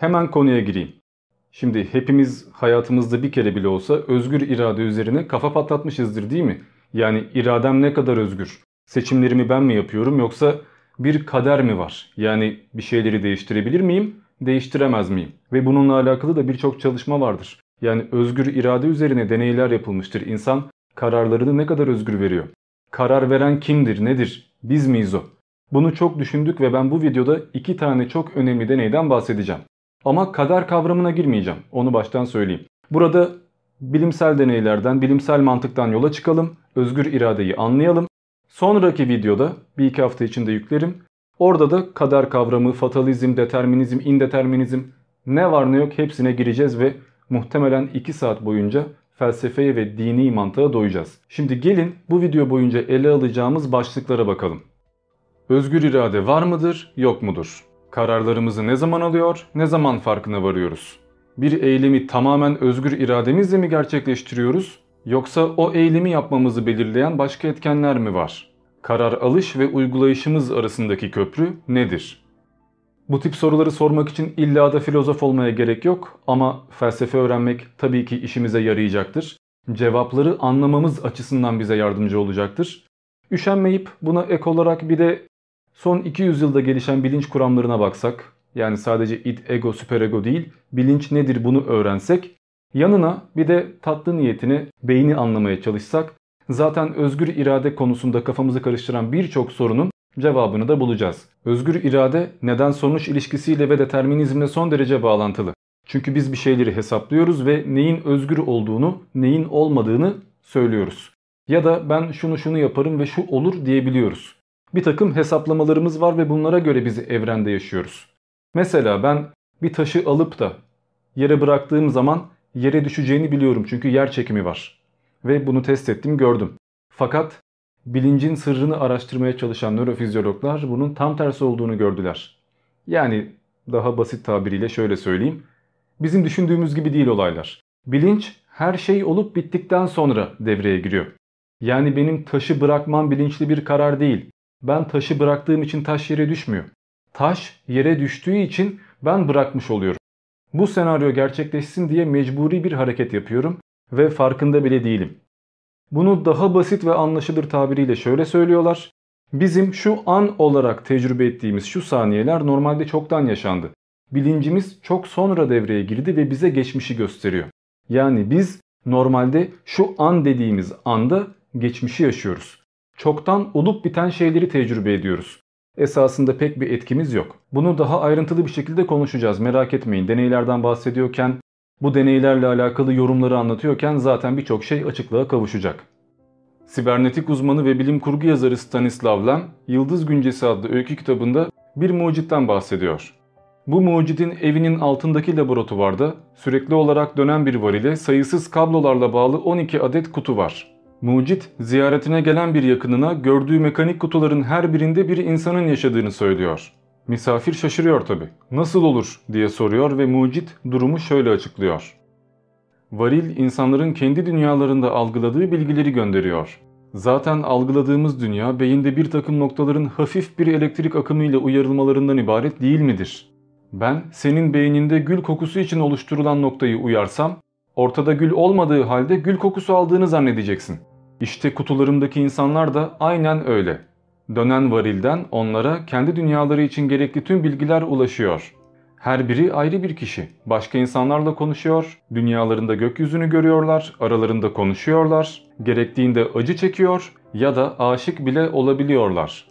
Hemen konuya gireyim. Şimdi hepimiz hayatımızda bir kere bile olsa özgür irade üzerine kafa patlatmışızdır değil mi? Yani iradem ne kadar özgür? Seçimlerimi ben mi yapıyorum yoksa bir kader mi var? Yani bir şeyleri değiştirebilir miyim, değiştiremez miyim? Ve bununla alakalı da birçok çalışma vardır. Yani özgür irade üzerine deneyler yapılmıştır. İnsan kararlarını ne kadar özgür veriyor? Karar veren kimdir, nedir? Biz miyiz o? Bunu çok düşündük ve ben bu videoda iki tane çok önemli deneyden bahsedeceğim. Ama kader kavramına girmeyeceğim. Onu baştan söyleyeyim. Burada bilimsel deneylerden, bilimsel mantıktan yola çıkalım. Özgür iradeyi anlayalım. Sonraki videoda bir iki hafta içinde yüklerim. Orada da kader kavramı, fatalizm, determinizm, indeterminizm ne var ne yok hepsine gireceğiz ve muhtemelen 2 saat boyunca felsefeye ve dini mantığa doyacağız. Şimdi gelin bu video boyunca ele alacağımız başlıklara bakalım. Özgür irade var mıdır, yok mudur? Kararlarımızı ne zaman alıyor, ne zaman farkına varıyoruz? Bir eylemi tamamen özgür irademizle mi gerçekleştiriyoruz yoksa o eylemi yapmamızı belirleyen başka etkenler mi var? Karar alış ve uygulayışımız arasındaki köprü nedir? Bu tip soruları sormak için illa da filozof olmaya gerek yok ama felsefe öğrenmek tabii ki işimize yarayacaktır. Cevapları anlamamız açısından bize yardımcı olacaktır. Üşenmeyip buna ek olarak bir de son 200 yılda gelişen bilinç kuramlarına baksak, yani sadece id, ego, süperego değil, bilinç nedir bunu öğrensek, yanına bir de tatlı niyetine beyni anlamaya çalışsak, zaten özgür irade konusunda kafamızı karıştıran birçok sorunun cevabını da bulacağız. Özgür irade neden sonuç ilişkisiyle ve determinizmle son derece bağlantılı. Çünkü biz bir şeyleri hesaplıyoruz ve neyin özgür olduğunu, neyin olmadığını söylüyoruz. Ya da ben şunu şunu yaparım ve şu olur diyebiliyoruz. Bir takım hesaplamalarımız var ve bunlara göre bizi evrende yaşıyoruz. Mesela ben bir taşı alıp da yere bıraktığım zaman yere düşeceğini biliyorum çünkü yer çekimi var. Ve bunu test ettim gördüm. Fakat bilincin sırrını araştırmaya çalışan nörofizyologlar bunun tam tersi olduğunu gördüler. Yani daha basit tabiriyle şöyle söyleyeyim. Bizim düşündüğümüz gibi değil olaylar. Bilinç her şey olup bittikten sonra devreye giriyor. Yani benim taşı bırakmam bilinçli bir karar değil. Ben taşı bıraktığım için taş yere düşmüyor. Taş yere düştüğü için ben bırakmış oluyorum. Bu senaryo gerçekleşsin diye mecburi bir hareket yapıyorum ve farkında bile değilim. Bunu daha basit ve anlaşılır tabiriyle şöyle söylüyorlar. Bizim şu an olarak tecrübe ettiğimiz şu saniyeler normalde çoktan yaşandı. Bilincimiz çok sonra devreye girdi ve bize geçmişi gösteriyor. Yani biz normalde şu an dediğimiz anda geçmişi yaşıyoruz. Çoktan olup biten şeyleri tecrübe ediyoruz. Esasında pek bir etkimiz yok. Bunu daha ayrıntılı bir şekilde konuşacağız merak etmeyin. Deneylerden bahsediyorken bu deneylerle alakalı yorumları anlatıyorken zaten birçok şey açıklığa kavuşacak. Sibernetik uzmanı ve bilim kurgu yazarı Stanislav Lem, Yıldız Güncesi adlı öykü kitabında bir mucitten bahsediyor. Bu mucidin evinin altındaki laboratuvarda sürekli olarak dönen bir var ile sayısız kablolarla bağlı 12 adet kutu var. Mucit ziyaretine gelen bir yakınına gördüğü mekanik kutuların her birinde bir insanın yaşadığını söylüyor. Misafir şaşırıyor tabi. Nasıl olur diye soruyor ve mucit durumu şöyle açıklıyor. Varil insanların kendi dünyalarında algıladığı bilgileri gönderiyor. Zaten algıladığımız dünya beyinde bir takım noktaların hafif bir elektrik akımıyla uyarılmalarından ibaret değil midir? Ben senin beyninde gül kokusu için oluşturulan noktayı uyarsam ortada gül olmadığı halde gül kokusu aldığını zannedeceksin. İşte kutularımdaki insanlar da aynen öyle. Dönen varilden onlara kendi dünyaları için gerekli tüm bilgiler ulaşıyor. Her biri ayrı bir kişi. Başka insanlarla konuşuyor, dünyalarında gökyüzünü görüyorlar, aralarında konuşuyorlar, gerektiğinde acı çekiyor ya da aşık bile olabiliyorlar.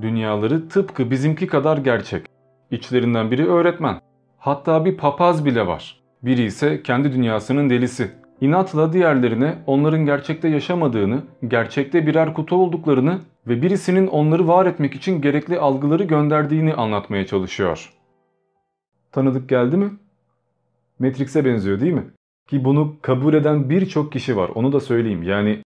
Dünyaları tıpkı bizimki kadar gerçek. İçlerinden biri öğretmen. Hatta bir papaz bile var. Biri ise kendi dünyasının delisi. İnatla diğerlerine onların gerçekte yaşamadığını, gerçekte birer kutu olduklarını ve birisinin onları var etmek için gerekli algıları gönderdiğini anlatmaya çalışıyor. Tanıdık geldi mi? Matrix'e benziyor değil mi? Ki bunu kabul eden birçok kişi var onu da söyleyeyim. Yani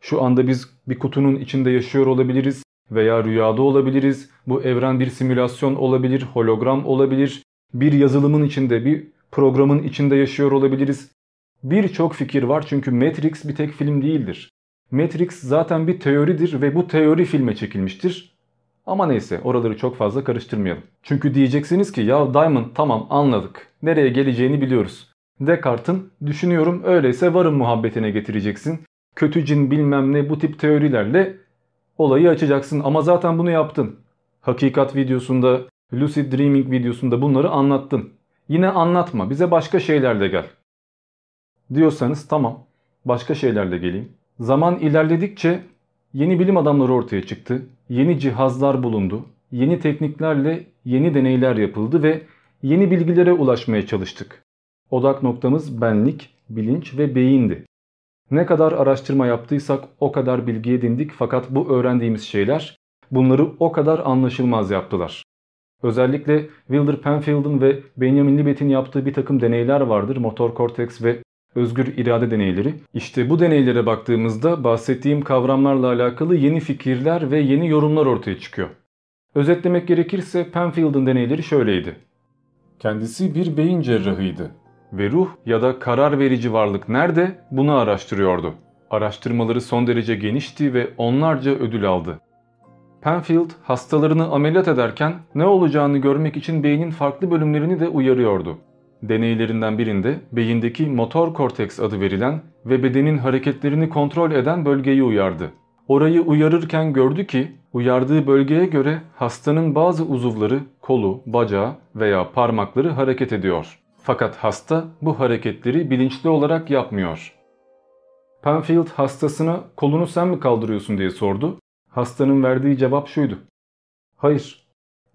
şu anda biz bir kutunun içinde yaşıyor olabiliriz veya rüyada olabiliriz. Bu evren bir simülasyon olabilir, hologram olabilir. Bir yazılımın içinde, bir programın içinde yaşıyor olabiliriz. Birçok fikir var çünkü Matrix bir tek film değildir. Matrix zaten bir teoridir ve bu teori filme çekilmiştir. Ama neyse oraları çok fazla karıştırmayalım. Çünkü diyeceksiniz ki ya Diamond tamam anladık. nereye geleceğini biliyoruz. Descartes'in düşünüyorum öyleyse varım muhabbetine getireceksin. Kötü cin bilmem ne bu tip teorilerle olayı açacaksın ama zaten bunu yaptın. Hakikat videosunda, Lucid Dreaming videosunda bunları anlattın. Yine anlatma bize başka şeylerle gel. Diyorsanız tamam başka şeylerle geleyim. Zaman ilerledikçe yeni bilim adamları ortaya çıktı. Yeni cihazlar bulundu. Yeni tekniklerle yeni deneyler yapıldı ve yeni bilgilere ulaşmaya çalıştık. Odak noktamız benlik, bilinç ve beyindi. Ne kadar araştırma yaptıysak o kadar bilgi edindik fakat bu öğrendiğimiz şeyler bunları o kadar anlaşılmaz yaptılar. Özellikle Wilder Penfield'ın ve Benjamin Libet'in yaptığı bir takım deneyler vardır. Motor korteks ve özgür irade deneyleri. İşte bu deneylere baktığımızda bahsettiğim kavramlarla alakalı yeni fikirler ve yeni yorumlar ortaya çıkıyor. Özetlemek gerekirse Penfield'ın deneyleri şöyleydi. Kendisi bir beyin cerrahıydı ve ruh ya da karar verici varlık nerede bunu araştırıyordu. Araştırmaları son derece genişti ve onlarca ödül aldı. Penfield hastalarını ameliyat ederken ne olacağını görmek için beynin farklı bölümlerini de uyarıyordu. Deneylerinden birinde beyindeki motor korteks adı verilen ve bedenin hareketlerini kontrol eden bölgeyi uyardı. Orayı uyarırken gördü ki uyardığı bölgeye göre hastanın bazı uzuvları, kolu, bacağı veya parmakları hareket ediyor. Fakat hasta bu hareketleri bilinçli olarak yapmıyor. Penfield hastasına kolunu sen mi kaldırıyorsun diye sordu. Hastanın verdiği cevap şuydu. Hayır,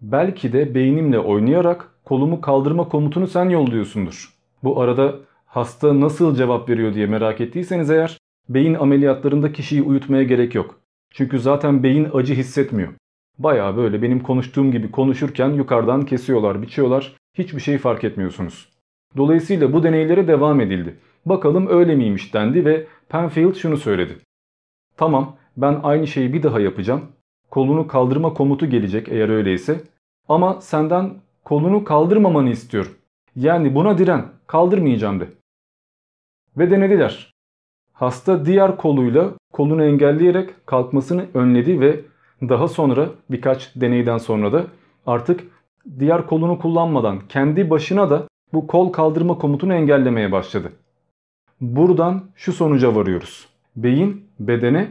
belki de beynimle oynayarak kolumu kaldırma komutunu sen yolluyorsundur. Bu arada hasta nasıl cevap veriyor diye merak ettiyseniz eğer beyin ameliyatlarında kişiyi uyutmaya gerek yok. Çünkü zaten beyin acı hissetmiyor. Baya böyle benim konuştuğum gibi konuşurken yukarıdan kesiyorlar, biçiyorlar. Hiçbir şey fark etmiyorsunuz. Dolayısıyla bu deneylere devam edildi. Bakalım öyle miymiş dendi ve Penfield şunu söyledi. Tamam ben aynı şeyi bir daha yapacağım. Kolunu kaldırma komutu gelecek eğer öyleyse. Ama senden kolunu kaldırmamanı istiyorum. Yani buna diren, kaldırmayacağım de. Ve denediler. Hasta diğer koluyla kolunu engelleyerek kalkmasını önledi ve daha sonra birkaç deneyden sonra da artık diğer kolunu kullanmadan kendi başına da bu kol kaldırma komutunu engellemeye başladı. Buradan şu sonuca varıyoruz. Beyin bedene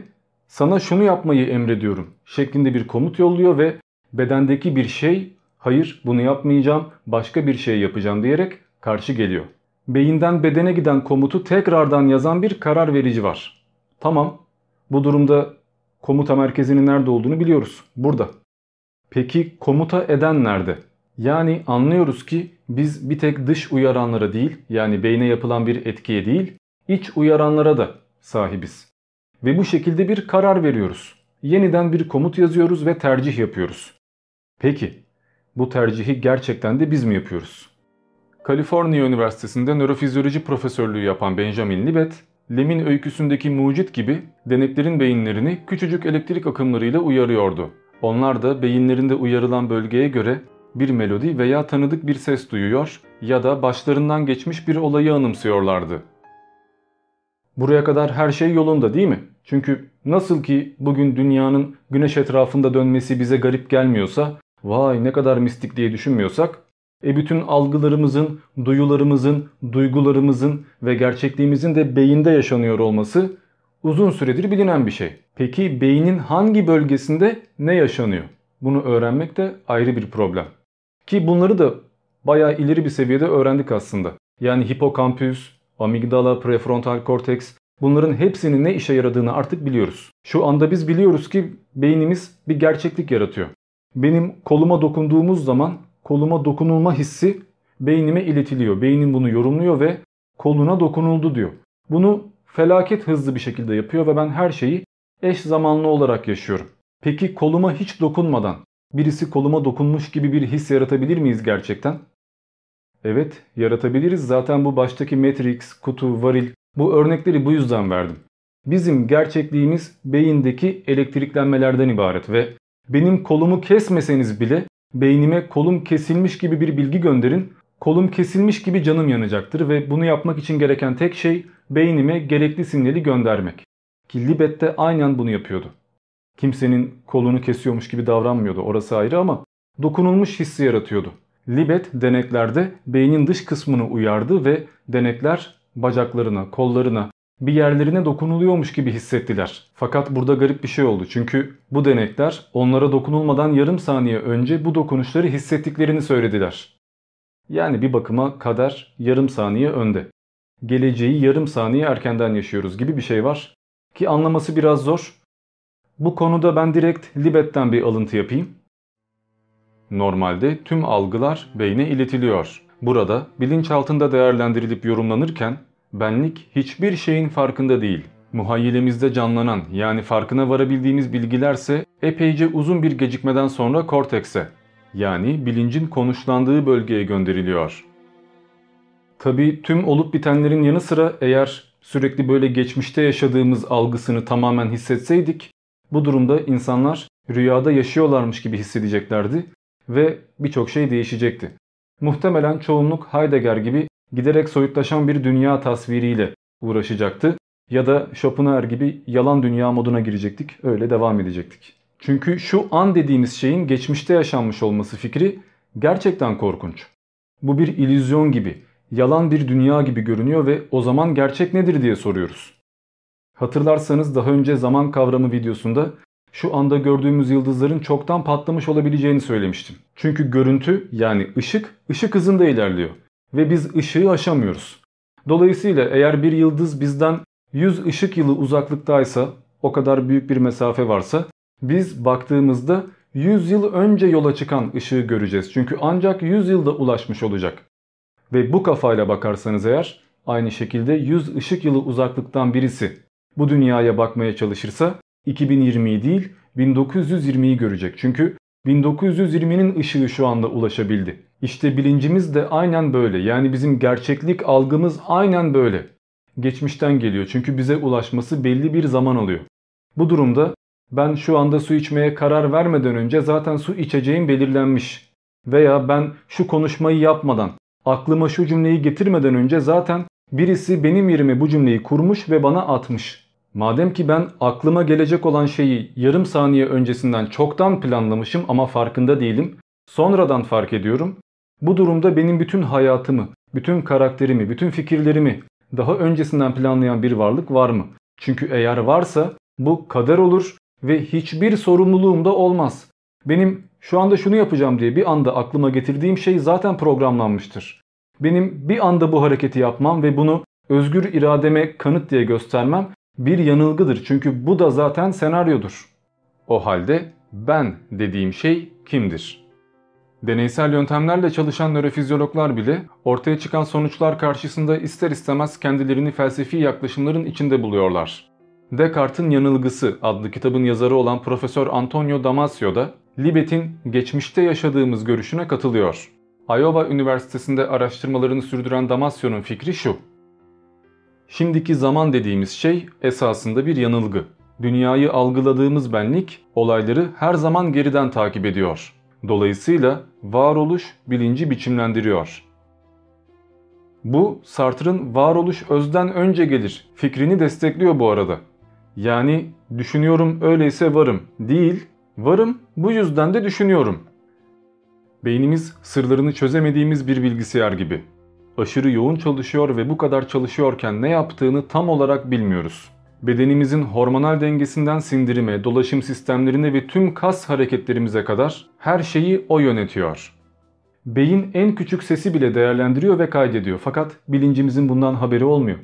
sana şunu yapmayı emrediyorum şeklinde bir komut yolluyor ve bedendeki bir şey hayır bunu yapmayacağım başka bir şey yapacağım diyerek karşı geliyor. Beyinden bedene giden komutu tekrardan yazan bir karar verici var. Tamam bu durumda komuta merkezinin nerede olduğunu biliyoruz. Burada. Peki komuta eden nerede? Yani anlıyoruz ki biz bir tek dış uyaranlara değil yani beyne yapılan bir etkiye değil iç uyaranlara da sahibiz. Ve bu şekilde bir karar veriyoruz. Yeniden bir komut yazıyoruz ve tercih yapıyoruz. Peki bu tercihi gerçekten de biz mi yapıyoruz? Kaliforniya Üniversitesi'nde nörofizyoloji profesörlüğü yapan Benjamin Libet, Lem'in öyküsündeki mucit gibi deneklerin beyinlerini küçücük elektrik akımlarıyla uyarıyordu. Onlar da beyinlerinde uyarılan bölgeye göre bir melodi veya tanıdık bir ses duyuyor ya da başlarından geçmiş bir olayı anımsıyorlardı. Buraya kadar her şey yolunda değil mi? Çünkü nasıl ki bugün dünyanın güneş etrafında dönmesi bize garip gelmiyorsa, vay ne kadar mistik diye düşünmüyorsak, e bütün algılarımızın, duyularımızın, duygularımızın ve gerçekliğimizin de beyinde yaşanıyor olması uzun süredir bilinen bir şey. Peki beynin hangi bölgesinde ne yaşanıyor? Bunu öğrenmek de ayrı bir problem. Ki bunları da bayağı ileri bir seviyede öğrendik aslında. Yani hipokampüs, amigdala, prefrontal korteks bunların hepsinin ne işe yaradığını artık biliyoruz. Şu anda biz biliyoruz ki beynimiz bir gerçeklik yaratıyor. Benim koluma dokunduğumuz zaman koluma dokunulma hissi beynime iletiliyor. Beynim bunu yorumluyor ve koluna dokunuldu diyor. Bunu felaket hızlı bir şekilde yapıyor ve ben her şeyi eş zamanlı olarak yaşıyorum. Peki koluma hiç dokunmadan birisi koluma dokunmuş gibi bir his yaratabilir miyiz gerçekten? Evet yaratabiliriz. Zaten bu baştaki Matrix, kutu, varil bu örnekleri bu yüzden verdim. Bizim gerçekliğimiz beyindeki elektriklenmelerden ibaret ve benim kolumu kesmeseniz bile beynime kolum kesilmiş gibi bir bilgi gönderin. Kolum kesilmiş gibi canım yanacaktır ve bunu yapmak için gereken tek şey beynime gerekli sinyali göndermek. Ki Libet de aynen bunu yapıyordu. Kimsenin kolunu kesiyormuş gibi davranmıyordu orası ayrı ama dokunulmuş hissi yaratıyordu. Libet deneklerde beynin dış kısmını uyardı ve denekler bacaklarına, kollarına, bir yerlerine dokunuluyormuş gibi hissettiler. Fakat burada garip bir şey oldu. Çünkü bu denekler onlara dokunulmadan yarım saniye önce bu dokunuşları hissettiklerini söylediler. Yani bir bakıma kader yarım saniye önde. Geleceği yarım saniye erkenden yaşıyoruz gibi bir şey var. Ki anlaması biraz zor. Bu konuda ben direkt Libet'ten bir alıntı yapayım. Normalde tüm algılar beyne iletiliyor. Burada bilinçaltında değerlendirilip yorumlanırken benlik hiçbir şeyin farkında değil. Muhayyilemizde canlanan yani farkına varabildiğimiz bilgilerse epeyce uzun bir gecikmeden sonra kortekse yani bilincin konuşlandığı bölgeye gönderiliyor. Tabi tüm olup bitenlerin yanı sıra eğer sürekli böyle geçmişte yaşadığımız algısını tamamen hissetseydik bu durumda insanlar rüyada yaşıyorlarmış gibi hissedeceklerdi ve birçok şey değişecekti. Muhtemelen çoğunluk Heidegger gibi giderek soyutlaşan bir dünya tasviriyle uğraşacaktı ya da Schopenhauer gibi yalan dünya moduna girecektik öyle devam edecektik. Çünkü şu an dediğimiz şeyin geçmişte yaşanmış olması fikri gerçekten korkunç. Bu bir illüzyon gibi, yalan bir dünya gibi görünüyor ve o zaman gerçek nedir diye soruyoruz. Hatırlarsanız daha önce zaman kavramı videosunda şu anda gördüğümüz yıldızların çoktan patlamış olabileceğini söylemiştim. Çünkü görüntü yani ışık ışık hızında ilerliyor ve biz ışığı aşamıyoruz. Dolayısıyla eğer bir yıldız bizden 100 ışık yılı uzaklıktaysa o kadar büyük bir mesafe varsa biz baktığımızda 100 yıl önce yola çıkan ışığı göreceğiz. Çünkü ancak 100 yılda ulaşmış olacak. Ve bu kafayla bakarsanız eğer aynı şekilde 100 ışık yılı uzaklıktan birisi bu dünyaya bakmaya çalışırsa 2020'yi değil 1920'yi görecek. Çünkü 1920'nin ışığı şu anda ulaşabildi. İşte bilincimiz de aynen böyle. Yani bizim gerçeklik algımız aynen böyle. Geçmişten geliyor çünkü bize ulaşması belli bir zaman alıyor. Bu durumda ben şu anda su içmeye karar vermeden önce zaten su içeceğim belirlenmiş. Veya ben şu konuşmayı yapmadan, aklıma şu cümleyi getirmeden önce zaten birisi benim yerime bu cümleyi kurmuş ve bana atmış. Madem ki ben aklıma gelecek olan şeyi yarım saniye öncesinden çoktan planlamışım ama farkında değilim. Sonradan fark ediyorum. Bu durumda benim bütün hayatımı, bütün karakterimi, bütün fikirlerimi daha öncesinden planlayan bir varlık var mı? Çünkü eğer varsa bu kader olur ve hiçbir sorumluluğum da olmaz. Benim şu anda şunu yapacağım diye bir anda aklıma getirdiğim şey zaten programlanmıştır. Benim bir anda bu hareketi yapmam ve bunu özgür irademe kanıt diye göstermem bir yanılgıdır. Çünkü bu da zaten senaryodur. O halde ben dediğim şey kimdir? Deneysel yöntemlerle çalışan nörofizyologlar bile ortaya çıkan sonuçlar karşısında ister istemez kendilerini felsefi yaklaşımların içinde buluyorlar. Descartes'in Yanılgısı adlı kitabın yazarı olan Profesör Antonio Damasio da Libet'in geçmişte yaşadığımız görüşüne katılıyor. Iowa Üniversitesi'nde araştırmalarını sürdüren Damasio'nun fikri şu. Şimdiki zaman dediğimiz şey esasında bir yanılgı. Dünyayı algıladığımız benlik olayları her zaman geriden takip ediyor. Dolayısıyla varoluş bilinci biçimlendiriyor. Bu Sartre'ın varoluş özden önce gelir fikrini destekliyor bu arada. Yani düşünüyorum öyleyse varım değil, varım bu yüzden de düşünüyorum. Beynimiz sırlarını çözemediğimiz bir bilgisayar gibi. Aşırı yoğun çalışıyor ve bu kadar çalışıyorken ne yaptığını tam olarak bilmiyoruz. Bedenimizin hormonal dengesinden sindirime, dolaşım sistemlerine ve tüm kas hareketlerimize kadar her şeyi o yönetiyor. Beyin en küçük sesi bile değerlendiriyor ve kaydediyor fakat bilincimizin bundan haberi olmuyor.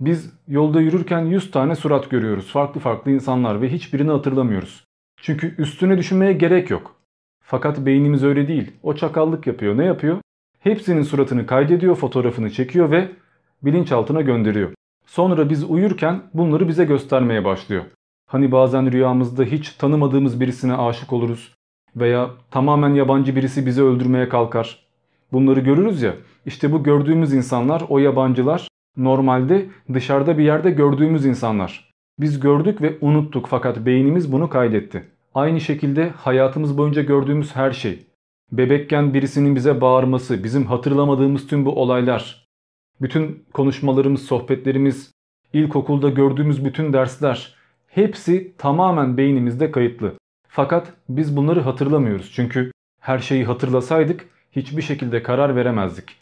Biz yolda yürürken 100 tane surat görüyoruz. Farklı farklı insanlar ve hiçbirini hatırlamıyoruz. Çünkü üstüne düşünmeye gerek yok. Fakat beynimiz öyle değil. O çakallık yapıyor. Ne yapıyor? Hepsinin suratını kaydediyor, fotoğrafını çekiyor ve bilinçaltına gönderiyor. Sonra biz uyurken bunları bize göstermeye başlıyor. Hani bazen rüyamızda hiç tanımadığımız birisine aşık oluruz veya tamamen yabancı birisi bizi öldürmeye kalkar. Bunları görürüz ya. İşte bu gördüğümüz insanlar, o yabancılar Normalde dışarıda bir yerde gördüğümüz insanlar. Biz gördük ve unuttuk fakat beynimiz bunu kaydetti. Aynı şekilde hayatımız boyunca gördüğümüz her şey. Bebekken birisinin bize bağırması, bizim hatırlamadığımız tüm bu olaylar, bütün konuşmalarımız, sohbetlerimiz, ilkokulda gördüğümüz bütün dersler hepsi tamamen beynimizde kayıtlı. Fakat biz bunları hatırlamıyoruz çünkü her şeyi hatırlasaydık hiçbir şekilde karar veremezdik.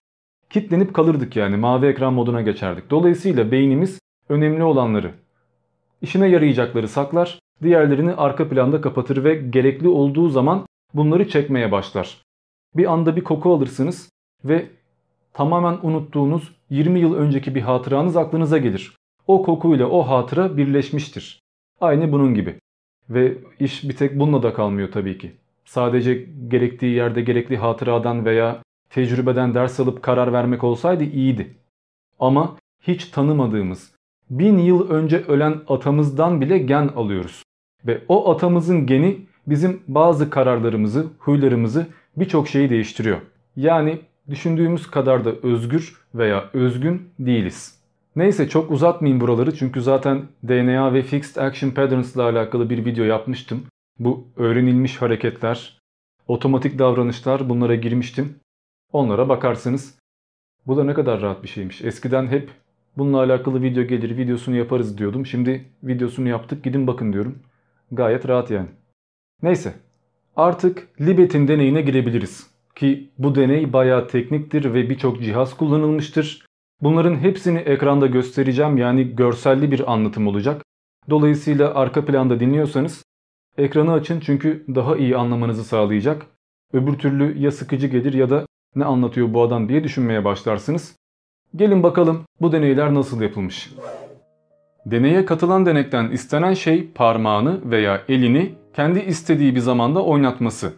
Kitlenip kalırdık yani mavi ekran moduna geçerdik. Dolayısıyla beynimiz önemli olanları, işine yarayacakları saklar, diğerlerini arka planda kapatır ve gerekli olduğu zaman bunları çekmeye başlar. Bir anda bir koku alırsınız ve tamamen unuttuğunuz 20 yıl önceki bir hatıranız aklınıza gelir. O kokuyla o hatıra birleşmiştir. Aynı bunun gibi. Ve iş bir tek bununla da kalmıyor tabii ki. Sadece gerektiği yerde gerekli hatıradan veya tecrübeden ders alıp karar vermek olsaydı iyiydi. Ama hiç tanımadığımız, bin yıl önce ölen atamızdan bile gen alıyoruz. Ve o atamızın geni bizim bazı kararlarımızı, huylarımızı birçok şeyi değiştiriyor. Yani düşündüğümüz kadar da özgür veya özgün değiliz. Neyse çok uzatmayayım buraları çünkü zaten DNA ve Fixed Action Patterns ile alakalı bir video yapmıştım. Bu öğrenilmiş hareketler, otomatik davranışlar bunlara girmiştim. Onlara bakarsınız. Bu da ne kadar rahat bir şeymiş. Eskiden hep bununla alakalı video gelir videosunu yaparız diyordum. Şimdi videosunu yaptık gidin bakın diyorum. Gayet rahat yani. Neyse artık Libet'in deneyine girebiliriz. Ki bu deney bayağı tekniktir ve birçok cihaz kullanılmıştır. Bunların hepsini ekranda göstereceğim yani görselli bir anlatım olacak. Dolayısıyla arka planda dinliyorsanız ekranı açın çünkü daha iyi anlamanızı sağlayacak. Öbür türlü ya sıkıcı gelir ya da ne anlatıyor bu adam diye düşünmeye başlarsınız. Gelin bakalım bu deneyler nasıl yapılmış. Deneye katılan denekten istenen şey parmağını veya elini kendi istediği bir zamanda oynatması.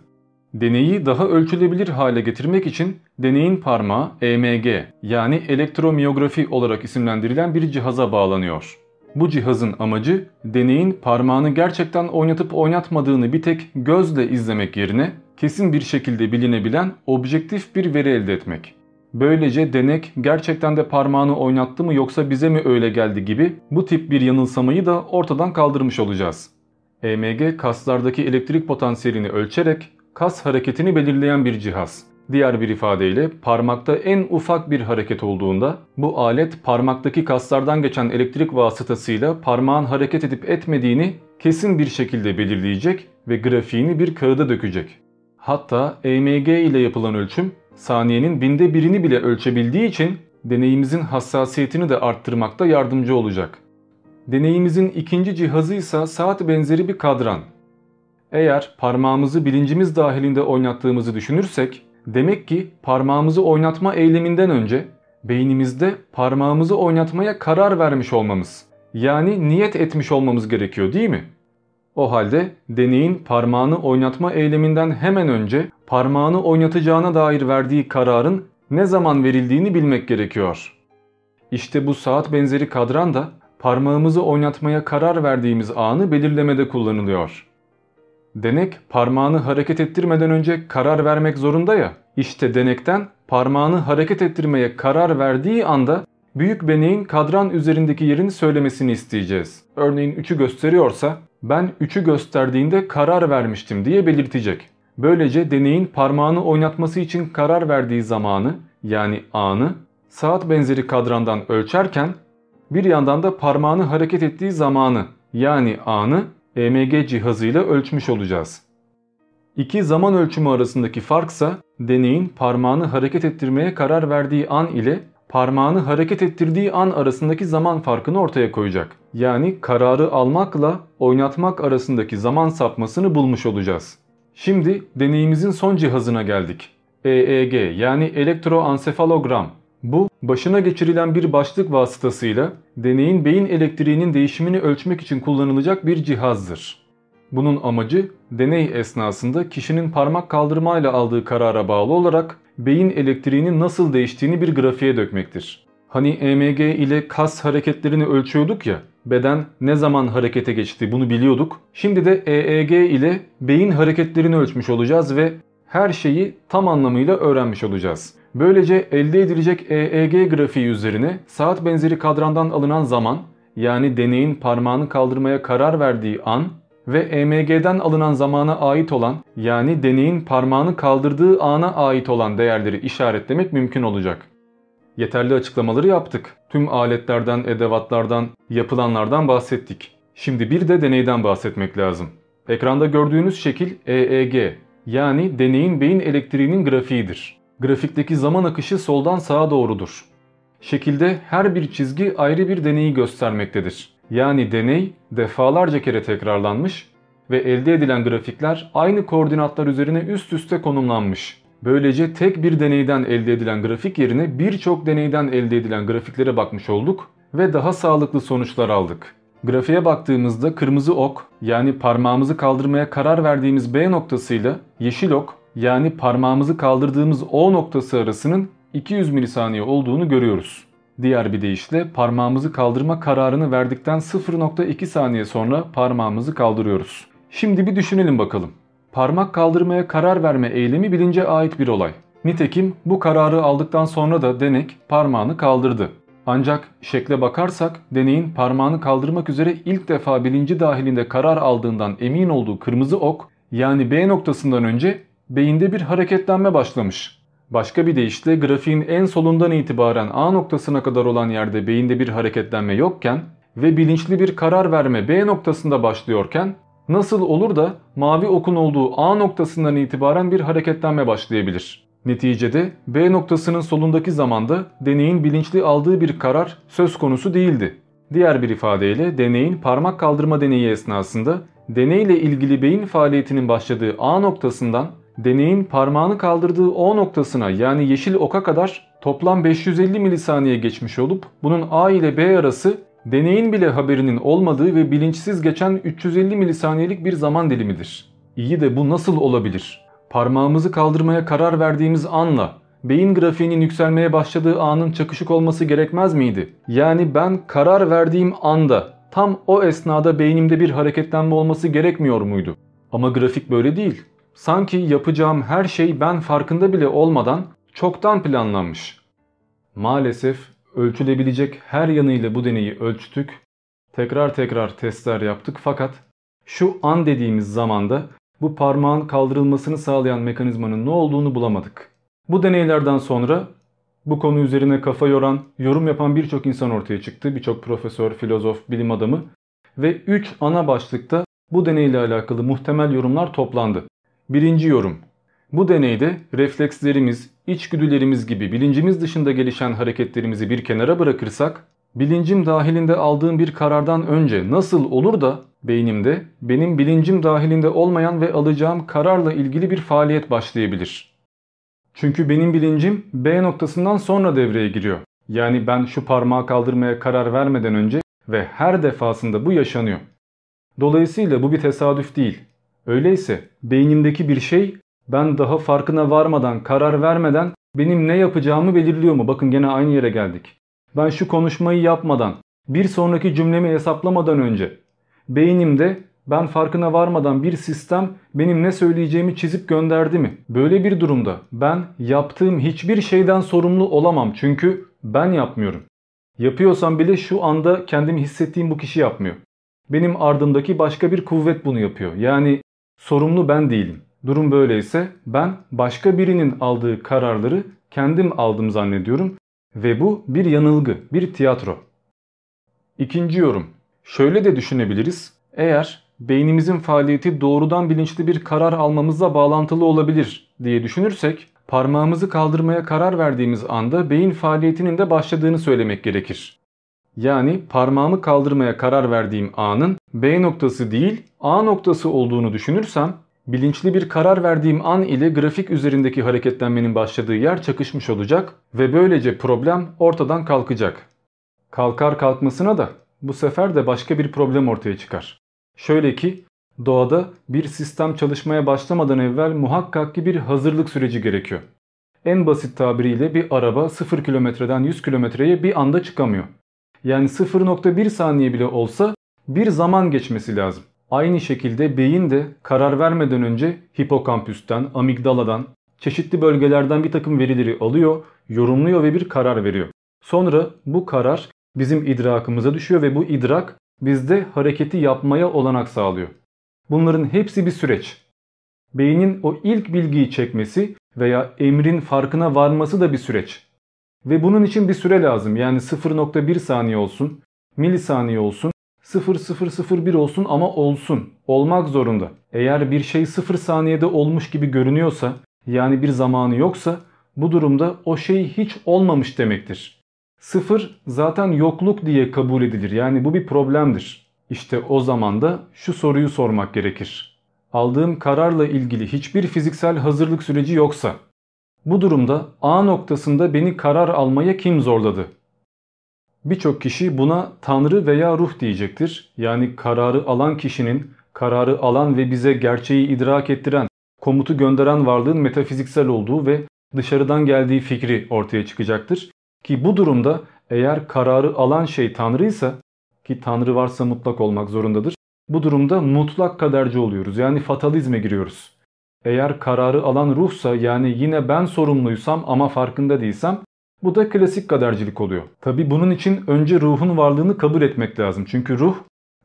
Deneyi daha ölçülebilir hale getirmek için deneyin parmağı EMG yani elektromiyografi olarak isimlendirilen bir cihaza bağlanıyor. Bu cihazın amacı deneyin parmağını gerçekten oynatıp oynatmadığını bir tek gözle izlemek yerine kesin bir şekilde bilinebilen objektif bir veri elde etmek. Böylece denek gerçekten de parmağını oynattı mı yoksa bize mi öyle geldi gibi bu tip bir yanılsamayı da ortadan kaldırmış olacağız. EMG kaslardaki elektrik potansiyelini ölçerek kas hareketini belirleyen bir cihaz. Diğer bir ifadeyle parmakta en ufak bir hareket olduğunda bu alet parmaktaki kaslardan geçen elektrik vasıtasıyla parmağın hareket edip etmediğini kesin bir şekilde belirleyecek ve grafiğini bir kağıda dökecek. Hatta EMG ile yapılan ölçüm saniyenin binde birini bile ölçebildiği için deneyimizin hassasiyetini de arttırmakta yardımcı olacak. Deneyimizin ikinci cihazı ise saat benzeri bir kadran. Eğer parmağımızı bilincimiz dahilinde oynattığımızı düşünürsek demek ki parmağımızı oynatma eyleminden önce beynimizde parmağımızı oynatmaya karar vermiş olmamız yani niyet etmiş olmamız gerekiyor değil mi? O halde deneyin parmağını oynatma eyleminden hemen önce parmağını oynatacağına dair verdiği kararın ne zaman verildiğini bilmek gerekiyor. İşte bu saat benzeri kadran da parmağımızı oynatmaya karar verdiğimiz anı belirlemede kullanılıyor. Denek parmağını hareket ettirmeden önce karar vermek zorunda ya. İşte denekten parmağını hareket ettirmeye karar verdiği anda büyük beneğin kadran üzerindeki yerini söylemesini isteyeceğiz. Örneğin 3'ü gösteriyorsa ben 3'ü gösterdiğinde karar vermiştim diye belirtecek. Böylece deneyin parmağını oynatması için karar verdiği zamanı yani anı saat benzeri kadrandan ölçerken bir yandan da parmağını hareket ettiği zamanı yani anı EMG cihazıyla ölçmüş olacağız. İki zaman ölçümü arasındaki farksa deneyin parmağını hareket ettirmeye karar verdiği an ile parmağını hareket ettirdiği an arasındaki zaman farkını ortaya koyacak. Yani kararı almakla oynatmak arasındaki zaman sapmasını bulmuş olacağız. Şimdi deneyimizin son cihazına geldik. EEG yani elektroansefalogram. Başına geçirilen bir başlık vasıtasıyla deneyin beyin elektriğinin değişimini ölçmek için kullanılacak bir cihazdır. Bunun amacı deney esnasında kişinin parmak kaldırmayla aldığı karara bağlı olarak beyin elektriğinin nasıl değiştiğini bir grafiğe dökmektir. Hani EMG ile kas hareketlerini ölçüyorduk ya, beden ne zaman harekete geçti bunu biliyorduk. Şimdi de EEG ile beyin hareketlerini ölçmüş olacağız ve her şeyi tam anlamıyla öğrenmiş olacağız. Böylece elde edilecek EEG grafiği üzerine saat benzeri kadrandan alınan zaman yani deneyin parmağını kaldırmaya karar verdiği an ve EMG'den alınan zamana ait olan yani deneyin parmağını kaldırdığı ana ait olan değerleri işaretlemek mümkün olacak. Yeterli açıklamaları yaptık. Tüm aletlerden, edevatlardan, yapılanlardan bahsettik. Şimdi bir de deneyden bahsetmek lazım. Ekranda gördüğünüz şekil EEG yani deneyin beyin elektriğinin grafiğidir. Grafikteki zaman akışı soldan sağa doğrudur. Şekilde her bir çizgi ayrı bir deneyi göstermektedir. Yani deney defalarca kere tekrarlanmış ve elde edilen grafikler aynı koordinatlar üzerine üst üste konumlanmış. Böylece tek bir deneyden elde edilen grafik yerine birçok deneyden elde edilen grafiklere bakmış olduk ve daha sağlıklı sonuçlar aldık. Grafiğe baktığımızda kırmızı ok yani parmağımızı kaldırmaya karar verdiğimiz B noktasıyla yeşil ok yani parmağımızı kaldırdığımız O noktası arasının 200 milisaniye olduğunu görüyoruz. Diğer bir deyişle parmağımızı kaldırma kararını verdikten 0.2 saniye sonra parmağımızı kaldırıyoruz. Şimdi bir düşünelim bakalım. Parmak kaldırmaya karar verme eylemi bilince ait bir olay. Nitekim bu kararı aldıktan sonra da denek parmağını kaldırdı. Ancak şekle bakarsak deneyin parmağını kaldırmak üzere ilk defa bilinci dahilinde karar aldığından emin olduğu kırmızı ok yani B noktasından önce beyinde bir hareketlenme başlamış. Başka bir deyişle grafiğin en solundan itibaren A noktasına kadar olan yerde beyinde bir hareketlenme yokken ve bilinçli bir karar verme B noktasında başlıyorken nasıl olur da mavi okun olduğu A noktasından itibaren bir hareketlenme başlayabilir? Neticede B noktasının solundaki zamanda deneyin bilinçli aldığı bir karar söz konusu değildi. Diğer bir ifadeyle deneyin parmak kaldırma deneyi esnasında deneyle ilgili beyin faaliyetinin başladığı A noktasından deneyin parmağını kaldırdığı O noktasına yani yeşil oka kadar toplam 550 milisaniye geçmiş olup bunun A ile B arası deneyin bile haberinin olmadığı ve bilinçsiz geçen 350 milisaniyelik bir zaman dilimidir. İyi de bu nasıl olabilir? Parmağımızı kaldırmaya karar verdiğimiz anla beyin grafiğinin yükselmeye başladığı anın çakışık olması gerekmez miydi? Yani ben karar verdiğim anda tam o esnada beynimde bir hareketlenme olması gerekmiyor muydu? Ama grafik böyle değil. Sanki yapacağım her şey ben farkında bile olmadan çoktan planlanmış. Maalesef ölçülebilecek her yanıyla bu deneyi ölçtük. Tekrar tekrar testler yaptık fakat şu an dediğimiz zamanda bu parmağın kaldırılmasını sağlayan mekanizmanın ne olduğunu bulamadık. Bu deneylerden sonra bu konu üzerine kafa yoran, yorum yapan birçok insan ortaya çıktı. Birçok profesör, filozof, bilim adamı ve 3 ana başlıkta bu deneyle alakalı muhtemel yorumlar toplandı. Birinci yorum. Bu deneyde reflekslerimiz, içgüdülerimiz gibi bilincimiz dışında gelişen hareketlerimizi bir kenara bırakırsak, bilincim dahilinde aldığım bir karardan önce nasıl olur da beynimde benim bilincim dahilinde olmayan ve alacağım kararla ilgili bir faaliyet başlayabilir. Çünkü benim bilincim B noktasından sonra devreye giriyor. Yani ben şu parmağı kaldırmaya karar vermeden önce ve her defasında bu yaşanıyor. Dolayısıyla bu bir tesadüf değil. Öyleyse beynimdeki bir şey ben daha farkına varmadan, karar vermeden benim ne yapacağımı belirliyor mu? Bakın gene aynı yere geldik. Ben şu konuşmayı yapmadan, bir sonraki cümlemi hesaplamadan önce beynimde ben farkına varmadan bir sistem benim ne söyleyeceğimi çizip gönderdi mi? Böyle bir durumda ben yaptığım hiçbir şeyden sorumlu olamam çünkü ben yapmıyorum. Yapıyorsam bile şu anda kendimi hissettiğim bu kişi yapmıyor. Benim ardımdaki başka bir kuvvet bunu yapıyor. Yani sorumlu ben değilim. Durum böyleyse ben başka birinin aldığı kararları kendim aldım zannediyorum ve bu bir yanılgı, bir tiyatro. İkinci yorum. Şöyle de düşünebiliriz. Eğer beynimizin faaliyeti doğrudan bilinçli bir karar almamızla bağlantılı olabilir diye düşünürsek parmağımızı kaldırmaya karar verdiğimiz anda beyin faaliyetinin de başladığını söylemek gerekir. Yani parmağımı kaldırmaya karar verdiğim anın B noktası değil A noktası olduğunu düşünürsem bilinçli bir karar verdiğim an ile grafik üzerindeki hareketlenmenin başladığı yer çakışmış olacak ve böylece problem ortadan kalkacak. Kalkar kalkmasına da bu sefer de başka bir problem ortaya çıkar. Şöyle ki doğada bir sistem çalışmaya başlamadan evvel muhakkak ki bir hazırlık süreci gerekiyor. En basit tabiriyle bir araba 0 kilometreden 100 kilometreye bir anda çıkamıyor. Yani 0.1 saniye bile olsa bir zaman geçmesi lazım. Aynı şekilde beyin de karar vermeden önce hipokampüsten, amigdaladan, çeşitli bölgelerden bir takım verileri alıyor, yorumluyor ve bir karar veriyor. Sonra bu karar bizim idrakımıza düşüyor ve bu idrak bizde hareketi yapmaya olanak sağlıyor. Bunların hepsi bir süreç. Beynin o ilk bilgiyi çekmesi veya emrin farkına varması da bir süreç. Ve bunun için bir süre lazım. Yani 0.1 saniye olsun, milisaniye olsun, 0001 olsun ama olsun. Olmak zorunda. Eğer bir şey 0 saniyede olmuş gibi görünüyorsa yani bir zamanı yoksa Bu durumda o şey hiç olmamış demektir. Sıfır zaten yokluk diye kabul edilir. Yani bu bir problemdir. İşte o zaman da şu soruyu sormak gerekir. Aldığım kararla ilgili hiçbir fiziksel hazırlık süreci yoksa bu durumda A noktasında beni karar almaya kim zorladı? Birçok kişi buna Tanrı veya ruh diyecektir. Yani kararı alan kişinin, kararı alan ve bize gerçeği idrak ettiren, komutu gönderen varlığın metafiziksel olduğu ve dışarıdan geldiği fikri ortaya çıkacaktır. Ki bu durumda eğer kararı alan şey Tanrıysa ki Tanrı varsa mutlak olmak zorundadır. Bu durumda mutlak kaderci oluyoruz. Yani fatalizme giriyoruz. Eğer kararı alan ruhsa yani yine ben sorumluysam ama farkında değilsem bu da klasik kadercilik oluyor. Tabi bunun için önce ruhun varlığını kabul etmek lazım. Çünkü ruh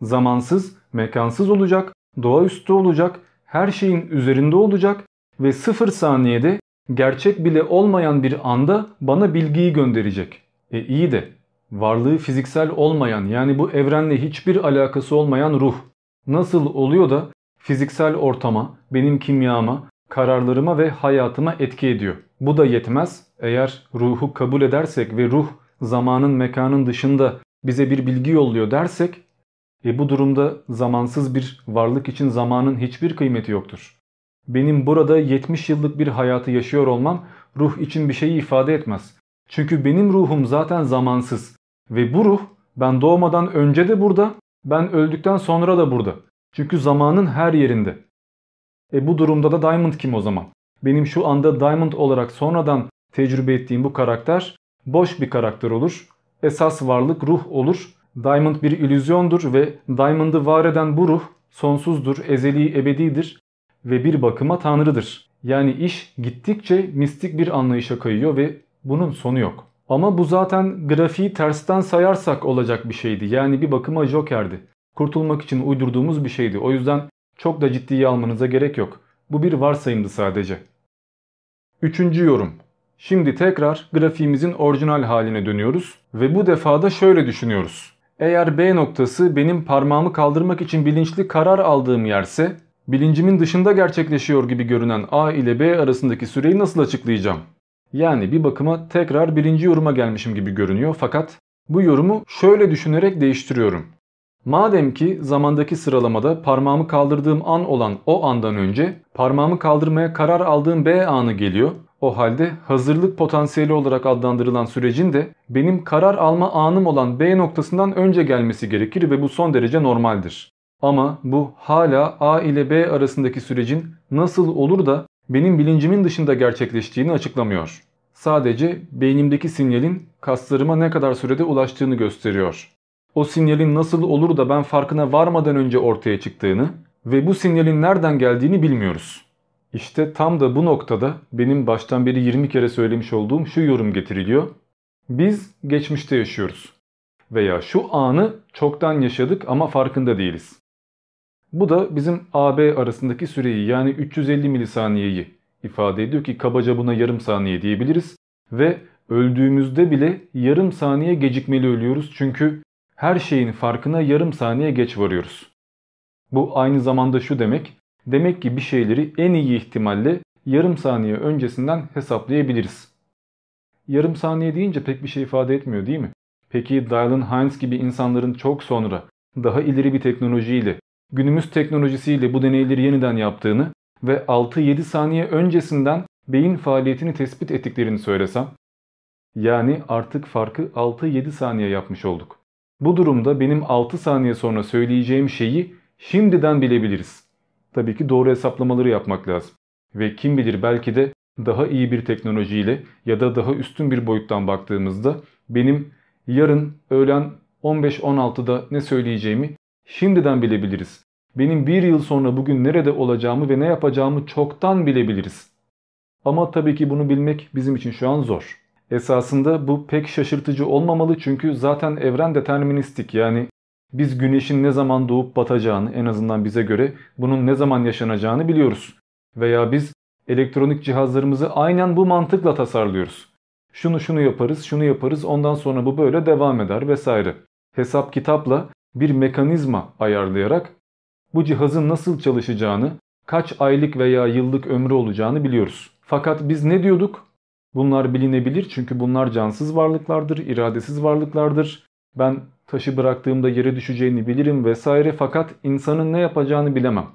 zamansız, mekansız olacak, doğaüstü olacak, her şeyin üzerinde olacak ve sıfır saniyede gerçek bile olmayan bir anda bana bilgiyi gönderecek. E iyi de varlığı fiziksel olmayan yani bu evrenle hiçbir alakası olmayan ruh nasıl oluyor da fiziksel ortama, benim kimyama, kararlarıma ve hayatıma etki ediyor. Bu da yetmez. Eğer ruhu kabul edersek ve ruh zamanın mekanın dışında bize bir bilgi yolluyor dersek e bu durumda zamansız bir varlık için zamanın hiçbir kıymeti yoktur. Benim burada 70 yıllık bir hayatı yaşıyor olmam ruh için bir şeyi ifade etmez. Çünkü benim ruhum zaten zamansız ve bu ruh ben doğmadan önce de burada, ben öldükten sonra da burada. Çünkü zamanın her yerinde. E bu durumda da Diamond kim o zaman? Benim şu anda Diamond olarak sonradan tecrübe ettiğim bu karakter boş bir karakter olur. Esas varlık ruh olur. Diamond bir illüzyondur ve Diamond'ı var eden bu ruh sonsuzdur, ezeli, ebedidir ve bir bakıma tanrıdır. Yani iş gittikçe mistik bir anlayışa kayıyor ve bunun sonu yok. Ama bu zaten grafiği tersten sayarsak olacak bir şeydi. Yani bir bakıma Joker'di. Kurtulmak için uydurduğumuz bir şeydi. O yüzden çok da ciddiye almanıza gerek yok. Bu bir varsayımdı sadece. Üçüncü yorum. Şimdi tekrar grafiğimizin orijinal haline dönüyoruz ve bu defa da şöyle düşünüyoruz. Eğer B noktası benim parmağımı kaldırmak için bilinçli karar aldığım yerse bilincimin dışında gerçekleşiyor gibi görünen A ile B arasındaki süreyi nasıl açıklayacağım? Yani bir bakıma tekrar birinci yoruma gelmişim gibi görünüyor fakat bu yorumu şöyle düşünerek değiştiriyorum. Madem ki zamandaki sıralamada parmağımı kaldırdığım an olan o andan önce parmağımı kaldırmaya karar aldığım B anı geliyor. O halde hazırlık potansiyeli olarak adlandırılan sürecin de benim karar alma anım olan B noktasından önce gelmesi gerekir ve bu son derece normaldir. Ama bu hala A ile B arasındaki sürecin nasıl olur da benim bilincimin dışında gerçekleştiğini açıklamıyor. Sadece beynimdeki sinyalin kaslarıma ne kadar sürede ulaştığını gösteriyor o sinyalin nasıl olur da ben farkına varmadan önce ortaya çıktığını ve bu sinyalin nereden geldiğini bilmiyoruz. İşte tam da bu noktada benim baştan beri 20 kere söylemiş olduğum şu yorum getiriliyor. Biz geçmişte yaşıyoruz. Veya şu anı çoktan yaşadık ama farkında değiliz. Bu da bizim AB arasındaki süreyi yani 350 milisaniyeyi ifade ediyor ki kabaca buna yarım saniye diyebiliriz. Ve öldüğümüzde bile yarım saniye gecikmeli ölüyoruz çünkü her şeyin farkına yarım saniye geç varıyoruz. Bu aynı zamanda şu demek, demek ki bir şeyleri en iyi ihtimalle yarım saniye öncesinden hesaplayabiliriz. Yarım saniye deyince pek bir şey ifade etmiyor değil mi? Peki Dylan Hines gibi insanların çok sonra daha ileri bir teknolojiyle, günümüz teknolojisiyle bu deneyleri yeniden yaptığını ve 6-7 saniye öncesinden beyin faaliyetini tespit ettiklerini söylesem, yani artık farkı 6-7 saniye yapmış olduk. Bu durumda benim 6 saniye sonra söyleyeceğim şeyi şimdiden bilebiliriz. Tabii ki doğru hesaplamaları yapmak lazım. Ve kim bilir belki de daha iyi bir teknolojiyle ya da daha üstün bir boyuttan baktığımızda benim yarın öğlen 15-16'da ne söyleyeceğimi şimdiden bilebiliriz. Benim bir yıl sonra bugün nerede olacağımı ve ne yapacağımı çoktan bilebiliriz. Ama tabii ki bunu bilmek bizim için şu an zor. Esasında bu pek şaşırtıcı olmamalı çünkü zaten evren deterministik yani biz güneşin ne zaman doğup batacağını en azından bize göre bunun ne zaman yaşanacağını biliyoruz. Veya biz elektronik cihazlarımızı aynen bu mantıkla tasarlıyoruz. Şunu şunu yaparız, şunu yaparız ondan sonra bu böyle devam eder vesaire. Hesap kitapla bir mekanizma ayarlayarak bu cihazın nasıl çalışacağını, kaç aylık veya yıllık ömrü olacağını biliyoruz. Fakat biz ne diyorduk? Bunlar bilinebilir çünkü bunlar cansız varlıklardır, iradesiz varlıklardır. Ben taşı bıraktığımda yere düşeceğini bilirim vesaire fakat insanın ne yapacağını bilemem.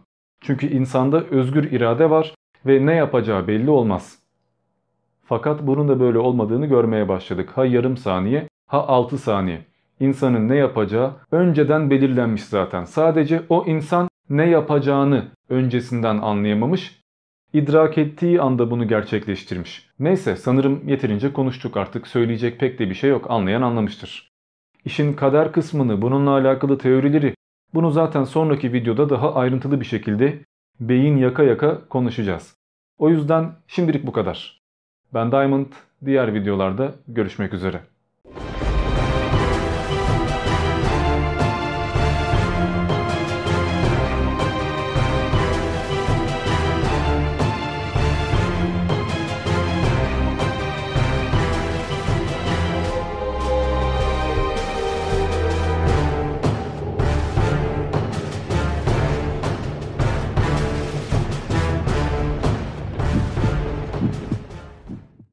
Çünkü insanda özgür irade var ve ne yapacağı belli olmaz. Fakat bunun da böyle olmadığını görmeye başladık. Ha yarım saniye ha 6 saniye. İnsanın ne yapacağı önceden belirlenmiş zaten. Sadece o insan ne yapacağını öncesinden anlayamamış. İdrak ettiği anda bunu gerçekleştirmiş. Neyse sanırım yeterince konuştuk artık söyleyecek pek de bir şey yok anlayan anlamıştır. İşin kader kısmını bununla alakalı teorileri bunu zaten sonraki videoda daha ayrıntılı bir şekilde beyin yaka yaka konuşacağız. O yüzden şimdilik bu kadar. Ben Diamond diğer videolarda görüşmek üzere.